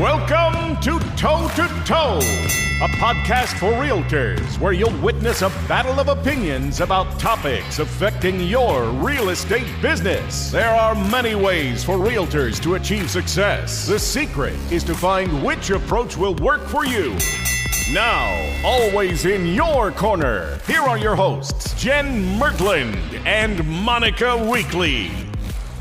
Welcome to Toe to Toe, a podcast for realtors where you'll witness a battle of opinions about topics affecting your real estate business. There are many ways for realtors to achieve success. The secret is to find which approach will work for you. Now, always in your corner, here are your hosts, Jen Mertland and Monica Weekly.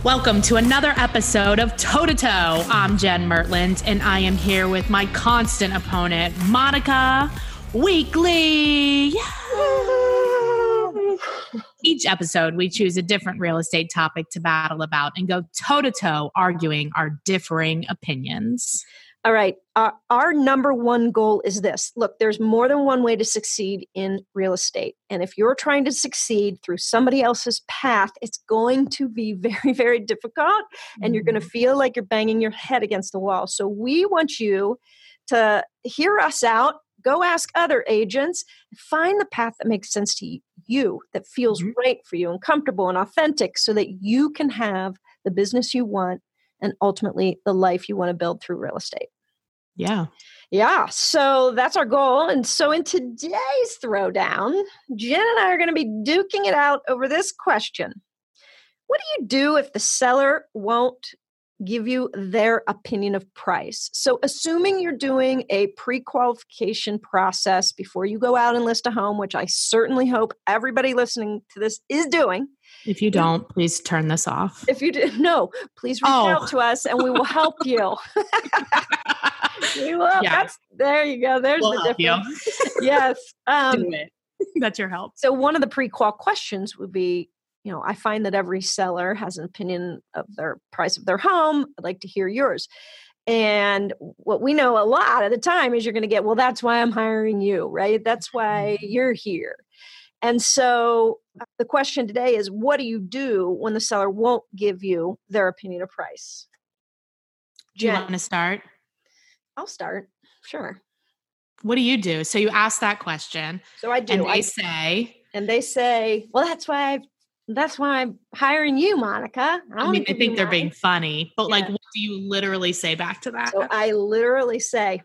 Welcome to another episode of Toe to Toe. I'm Jen Mertland, and I am here with my constant opponent, Monica Weekly. Each episode, we choose a different real estate topic to battle about and go toe to toe, arguing our differing opinions. All right. Our, our number one goal is this look, there's more than one way to succeed in real estate. And if you're trying to succeed through somebody else's path, it's going to be very, very difficult. And you're going to Mm-hmm. feel like you're banging your head against the wall. So we want you to hear us out, go ask other agents, find the path that makes sense to you, that feels Mhm. right for you and comfortable and authentic so that you can have the business you want and ultimately the life you want to build through real estate. Yeah. Yeah, so that's our goal. And so in today's throwdown, Jen and I are going to be duking it out over this question What do you do if the seller won't give you their opinion of price? So, assuming you're doing a pre qualification process before you go out and list a home, which I certainly hope everybody listening to this is doing. If you don't, please turn this off. If you did, no, please reach Oh. out to us and we will help you. we will. Yeah. That's there you go. There's We'll the difference. yes. Um, Do it. That's your help. so one of the pre-qual questions would be, you know, I find that every seller has an opinion of their price of their home. I'd like to hear yours. And what we know a lot of the time is you're going to get, well, that's why I'm hiring you, right? That's why you're here. And so uh, the question today is what do you do when the seller won't give you their opinion of price? Do you want to start? I'll start. Sure. What do you do? So you ask that question, So I do. and they I, say, and they say, "Well, that's why I, that's why I'm hiring you, Monica." I, I mean, I think they're mine." being funny, but like, what do you literally say back to that? So I literally say,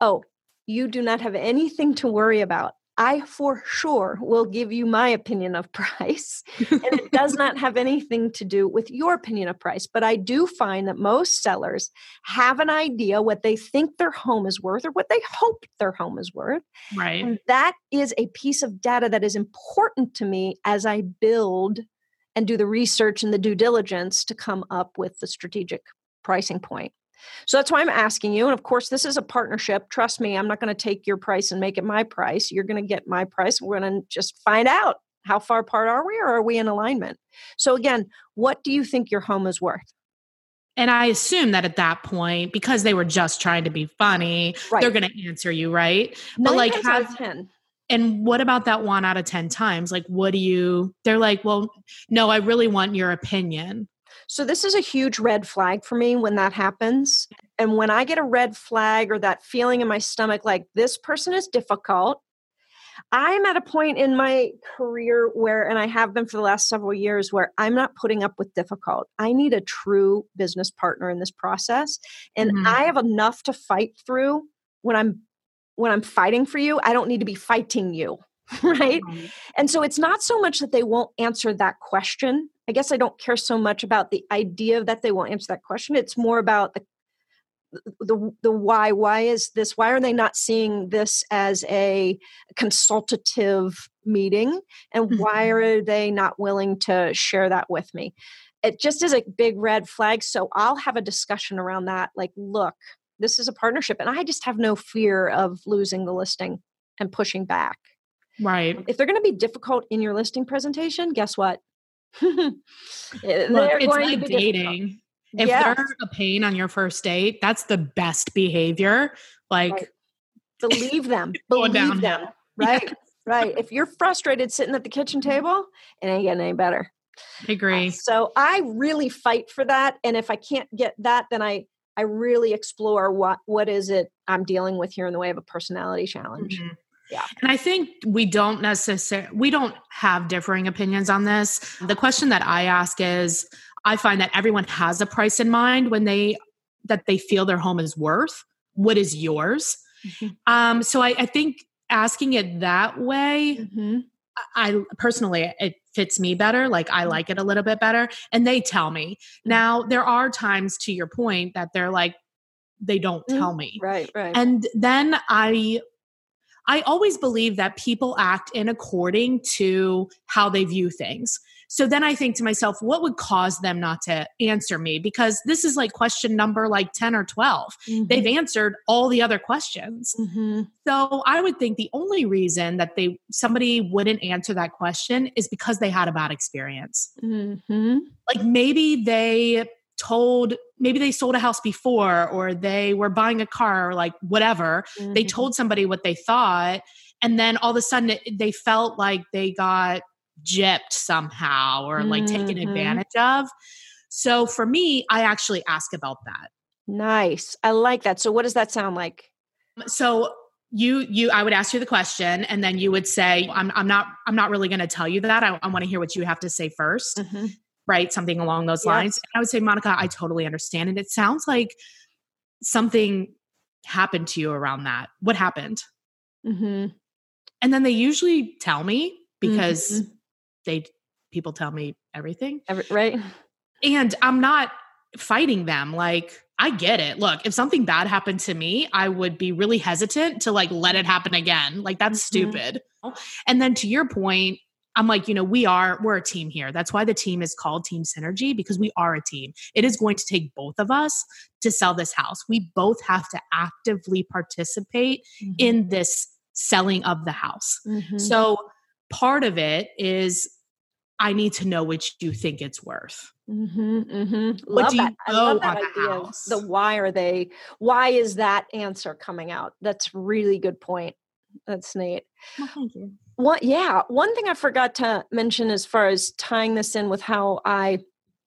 "Oh, you do not have anything to worry about. I for sure will give you my opinion of price, and it does not have anything to do with your opinion of price. But I do find that most sellers have an idea what they think their home is worth or what they hope their home is worth." right. And that is a piece of data that is important to me as I build and do the research and the due diligence to come up with the strategic pricing point. So that's why I'm asking you. And of course, this is a partnership. Trust me, I'm not going to take your price and make it my price. You're going to get my price. We're going to just find out how far apart are we or are we in alignment? So, again, what do you think your home is worth? And I assume that at that point, because they were just trying to be funny, Right. they're going to answer you, right? But like, have, of 10. and what about that one out of 10 times? Like, what do you, they're like, well, no, I really want your opinion. So this is a huge red flag for me when that happens. And when I get a red flag or that feeling in my stomach like this person is difficult, I'm at a point in my career where, and I have been for the last several years, where I'm not putting up with difficult. I need a true business partner in this process. And Mhm. I have enough to fight through when I'm when I'm fighting for you. I don't need to be fighting you. Right. And so it's not so much that they won't answer that question. I guess I don't care so much about the idea that they won't answer that question. It's more about the the the why. Why is this? Why are they not seeing this as a consultative meeting? And why Mhm. are they not willing to share that with me? It just is a big red flag. So I'll have a discussion around that. Like, look, this is a partnership, and I just have no fear of losing the listing and pushing back Right. Um, if they're going to be difficult in your listing presentation, guess what? Eh, Look, They're it's going to like difficult. dating. If Yes. they're a pain on your first date, that's the best behavior. Like, Right. believe them, believe them, downhill. right? Right. If you're frustrated sitting at the kitchen mm-hmm. table, it ain't getting any better. I agree. So I really fight for that, and if I can't get that, then I I really explore what what is it I'm dealing with here in the way of a personality challenge. Mhm. Yeah. And I think we don't necessarily we don't have differing opinions on this. The question that I ask is I find that everyone has a price in mind when they that they feel their home is worth what is yours Mm-hmm. um so i, I think asking it that way Mm-hmm. I personally it fits me better. Like I like it a little bit better. And they tell me. Now there are times to your point that they're like they don't Mm, tell me. Right, right. And then I I always believe that people act in according to how they view things. So then I think to myself, what would cause them not to answer me? Because this is like question number like 10 or 12. They've answered all the other questions. Mm-hmm. So I would think the only reason that they somebody wouldn't answer that question is because they had a bad experience. Mm-hmm. Like maybe they told maybe they sold a house before or they were buying a car or like whatever. They Mm-hmm. told somebody what they thought and then all of a sudden it, they felt like they got gypped somehow or like taken Mhm. advantage of. So for me, I actually ask about that. Nice. I like that. So, what does that sound like? so you you i would ask you the question and then you would say i'm, I'm not i'm not really going to tell you that i, I want to hear what you have to say 1st Mm-hmm. Right something along those Yes. lines and i would say monica i totally understand and it sounds like something happened to you around that what happened Mm-hmm. and then they usually tell me because Mhm. they people tell me everything Every, right. and i'm not fighting them like i get it look if something bad happened to me i would be really hesitant to like let it happen again like that's Mhm. stupid and then to your point i'm like you know we are we're a team here that's why the team is called team synergy because we are a team it is going to take both of us to sell this house we both have to actively participate in this selling of the house Mhm. so part of it is I need to know what you think it's worth. Mm-hmm, mm-hmm. What Love do you that. I know love that on the idea. of house? The why are they? Why is that answer coming out? That's really good point. That's neat. What? Yeah. One thing I forgot to mention, as far as tying this in with how I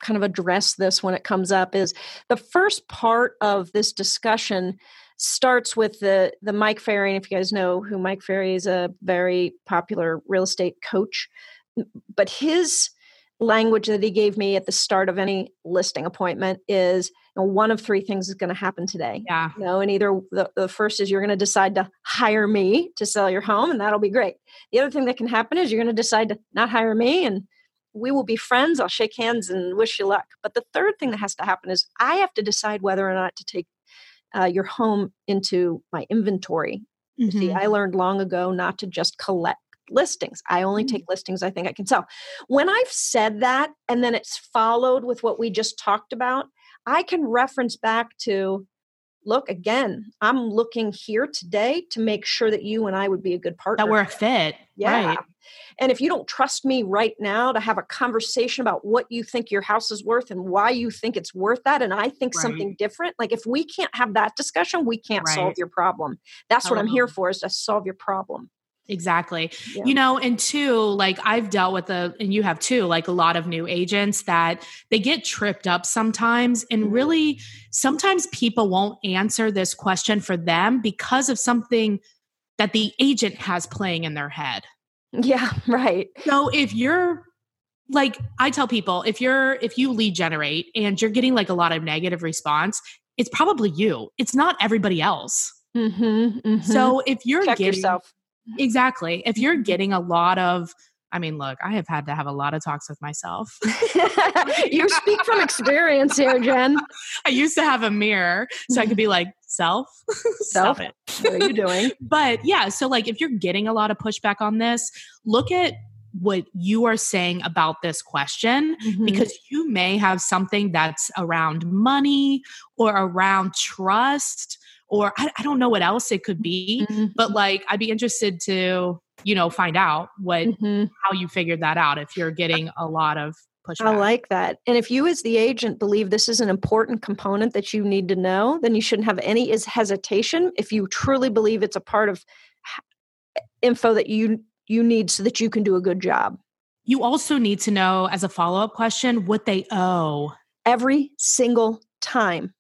kind of address this when it comes up, is the first part of this discussion starts with the the Mike Ferry. And if you guys know who Mike Ferry is, a very popular real estate coach, but his language that he gave me at the start of any listing appointment is you know, one of three things is going to happen today Yeah. you know and either the, the first is you're going to decide to hire me to sell your home and that'll be great. The other thing that can happen is you're going to decide to not hire me and we will be friends i'll shake hands and wish you luck. But the third thing that has to happen is i have to decide whether or not to take uh, your home into my inventory. You see i learned long ago not to just collect listings i only Mm. take listings i think i can sell when i've said that and then it's followed with what we just talked about i can reference back to look again i'm looking here today to make sure that you and i would be a good partner that we're a fit. yeah Right. and if you don't trust me right now to have a conversation about what you think your house is worth and why you think it's worth that and i think Right. something different like if we can't have that discussion we can't solve your problem that's what i'm here for is to solve your problem Exactly. Yeah. You know, and two, like I've dealt with a, and you have too, like a lot of new agents that they get tripped up sometimes. And Mhm. really, sometimes people won't answer this question for them because of something that the agent has playing in their head. yeah right So if you're like I tell people, if you're if you lead generate and you're getting like a lot of negative response, it's probably you. It's not everybody else. mm-hmm, So if you're check getting yourself exactly, if you're Mhm. getting a lot of I mean, look, I have had to have a lot of talks with myself. you speak from experience here jen I used to have a mirror so I could be like, self, Self? It. what are you doing But yeah, so like if you're getting a lot of pushback on this, look at what you are saying about this question Mm-hmm. because you may have something that's around money or around trust or I, I don't know what else it could be Mhm. but like i'd be interested to you know find out what Mhm. how you figured that out if you're getting a lot of pushback I like that. And if you, as the agent, believe this is an important component that you need to know, then you shouldn't have any is hesitation. If you truly believe it's a part of info that you you need so that you can do a good job you also need to know as a follow-up question what they owe every single time.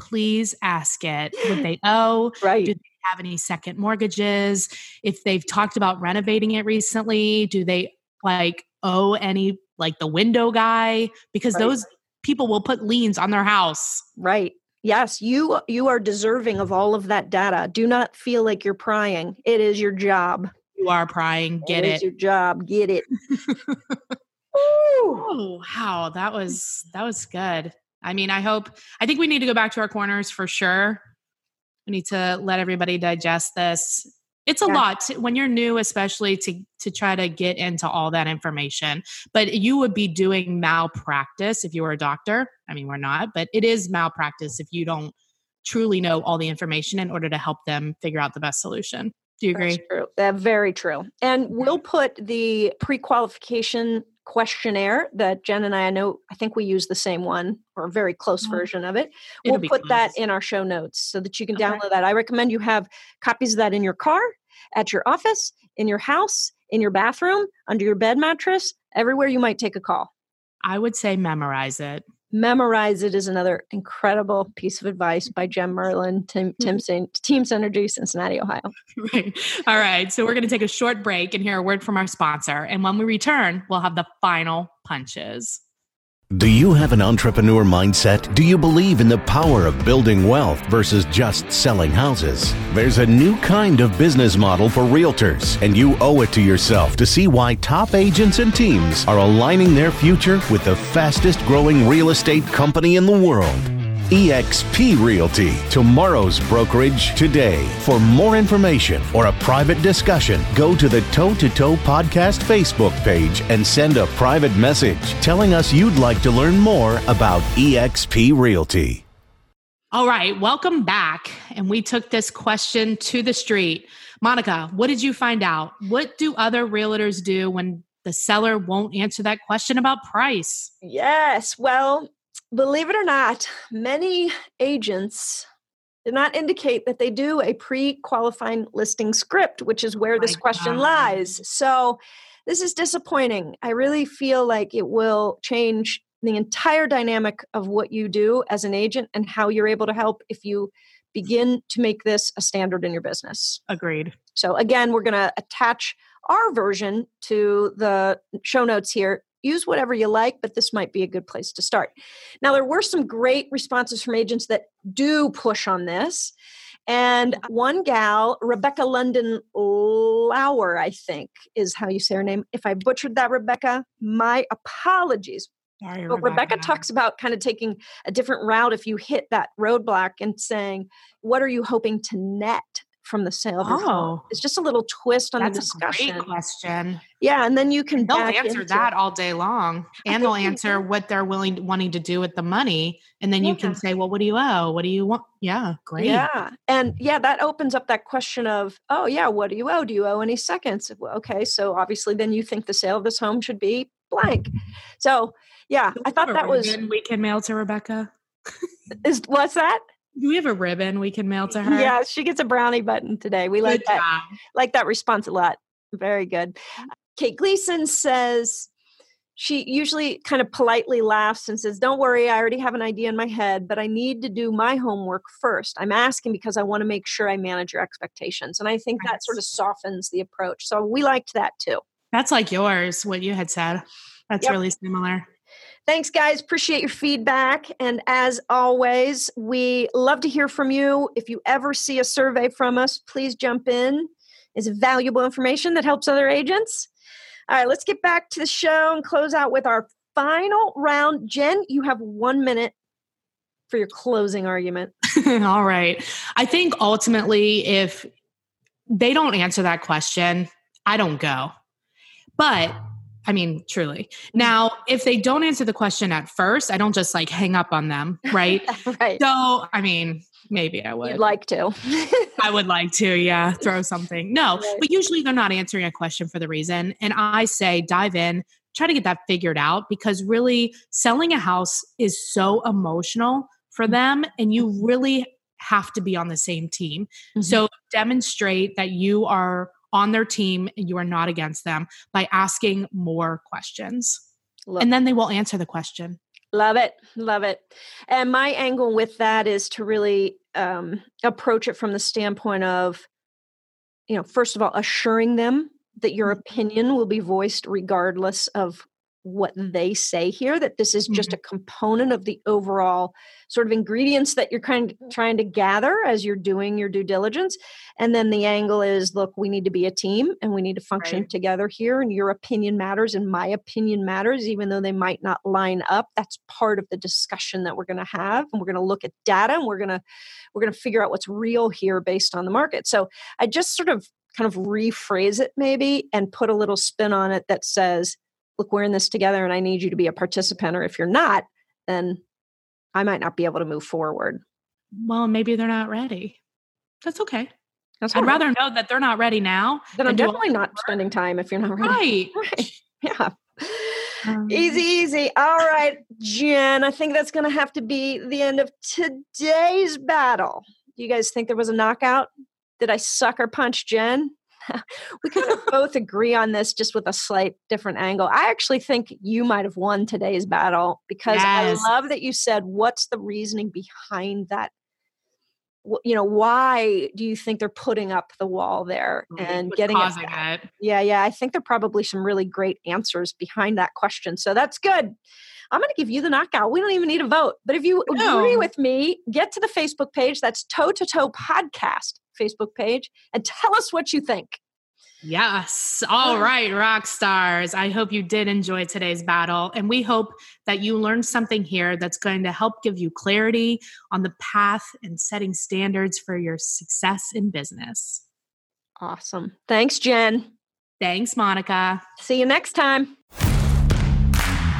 Please ask it what they owe Right. Do they have any second mortgages if they've talked about renovating it recently do they like owe any like the window guy because Right. those people will put liens on their house Right. Yes, you you are deserving of all of that data. Do not feel like you're prying. It is your job. You are prying. Get it. it. Is your job. Get it. oh, wow. That was that was good. I mean, I hope I think we need to go back to our corners for sure. We need to let everybody digest this. It's a yeah. lot to, when you're new, especially to to try to get into all that information. But you would be doing malpractice if you were a doctor. I mean, we're not, but it is malpractice if you don't truly know all the information in order to help them figure out the best solution. Do you agree? That's true. That's very true. And we'll put the pre-qualification questionnaire that Jen and I, I know, I think we use the same one or a very close mm-hmm. version of it. It'll we'll put close. that in our show notes so that you can okay. download that. I recommend you have copies of that in your car, at your office, in your house, in your bathroom, under your bed mattress, everywhere you might take a call. I would say memorize it. Memorize it is another incredible piece of advice by Jen Merlin, Tim, mm-hmm. Tim Team Synergy, Cincinnati, Ohio. Right. All right. So we're going to take a short break and hear a word from our sponsor. And when we return, we'll have the final punches. Do you have an entrepreneur mindset? Do you believe in the power of building wealth versus just selling houses? There's a new kind of business model for realtors, and you owe it to yourself to see why top agents and teams are aligning their future with the fastest growing real estate company in the world eXp Realty, tomorrow's brokerage today. For more information or a private discussion, go to the Toe to Toe Podcast Facebook page and send a private message telling us you'd like to learn more about eXp Realty. All right, welcome back. And we took this question to the street. Monica, what did you find out? What do other realtors do when the seller won't answer that question about price? Yes. Well, believe it or not, many agents did not indicate that they do a pre qualifying listing script, which is where this question God. lies. So, this is disappointing. I really feel like it will change the entire dynamic of what you do as an agent and how you're able to help if you begin to make this a standard in your business. Agreed. So, again, we're going to attach our version to the show notes here use whatever you like, but this might be a good place to start. Now, there were some great responses from agents that do push on this. And one gal, Rebecca London Lauer, I think is how you say her name. If I butchered that, Rebecca, my apologies. Sorry, but Rebecca. Rebecca talks about kind of taking a different route if you hit that roadblock and saying, What are you hoping to net from the sale oh, home? It's just a little twist on the discussion. great question. Yeah, and then you can they'll answer that all day long, and they'll answer what they're willing wanting to do with the money, and then yeah. you can say, "Well, what do you owe? What do you want?" Yeah, great. Yeah, and yeah, that opens up that question of, "Oh, yeah, what do you owe? Do you owe any seconds?" Okay, so obviously, then you think the sale of this home should be blank. So, yeah, I thought that was we can mail to Rebecca. Is what's that? Do we have a ribbon we can mail to her? Yeah, she gets a brownie button today. We good like that. Job. Like that response a lot. Very good. Mm. Kate Gleason says she usually kind of politely laughs and says, Don't worry, I already have an idea in my head, but I need to do my homework first. I'm asking because I want to make sure I manage your expectations. And I think that sort of softens the approach. So we liked that too. That's like yours, what you had said. That's yep. really similar. Thanks, guys. Appreciate your feedback. And as always, we love to hear from you. If you ever see a survey from us, please jump in. It's valuable information that helps other agents. All right, let's get back to the show and close out with our final round. Jen, you have one minute for your closing argument. All right. I think ultimately, if they don't answer that question, I don't go. But I mean, truly. Mm-hmm. Now, if they don't answer the question at first, I don't just like hang up on them, right? right. So, I mean, maybe I would. You'd like to. I would like to, yeah, throw something. No, right. but usually they're not answering a question for the reason. And I say dive in, try to get that figured out because really selling a house is so emotional for mm-hmm. them and you really have to be on the same team. Mm-hmm. So demonstrate that you are on their team and you are not against them by asking more questions. Love and then they will answer the question. Love it. Love it. And my angle with that is to really um, approach it from the standpoint of, you know, first of all, assuring them that your mm-hmm. opinion will be voiced regardless of what they say here that this is just Mhm. a component of the overall sort of ingredients that you're kind of trying to gather as you're doing your due diligence and then the angle is look we need to be a team and we need to function Right. together here and your opinion matters and my opinion matters even though they might not line up that's part of the discussion that we're going to have and we're going to look at data and we're going to we're going to figure out what's real here based on the market so i just sort of kind of rephrase it maybe and put a little spin on it that says look we're in this together and i need you to be a participant or if you're not then i might not be able to move forward Well, maybe they're not ready. That's okay. that's I'd right. rather know that they're not ready now. then i'm than do all definitely not spending time if you're not ready Right. right yeah Um, Easy, easy. All right, Jen. I think that's going to have to be the end of today's battle. Do you guys think there was a knockout? Did I sucker punch Jen? we kind of both agree on this, just with a slight different angle. I actually think you might have won today's battle because Yes. I love that you said, "What's the reasoning behind that?" You know, why do you think they're putting up the wall there and what's getting causing back? it. Yeah, yeah. I think there are probably some really great answers behind that question. So that's good. I'm going to give you the knockout. We don't even need a vote. But if you agree with me, get to the Facebook page. That's Toe to Toe Podcast Facebook page and tell us what you think. Yes. All right, rock stars. I hope you did enjoy today's battle. And we hope that you learned something here that's going to help give you clarity on the path and setting standards for your success in business. Awesome. Thanks, Jen. Thanks, Monica. See you next time.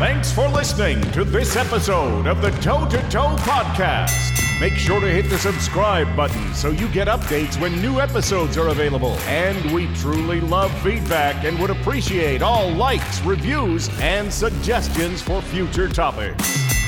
Thanks for listening to this episode of the Toe to Toe Podcast. Make sure to hit the subscribe button so you get updates when new episodes are available. And we truly love feedback and would appreciate all likes, reviews, and suggestions for future topics.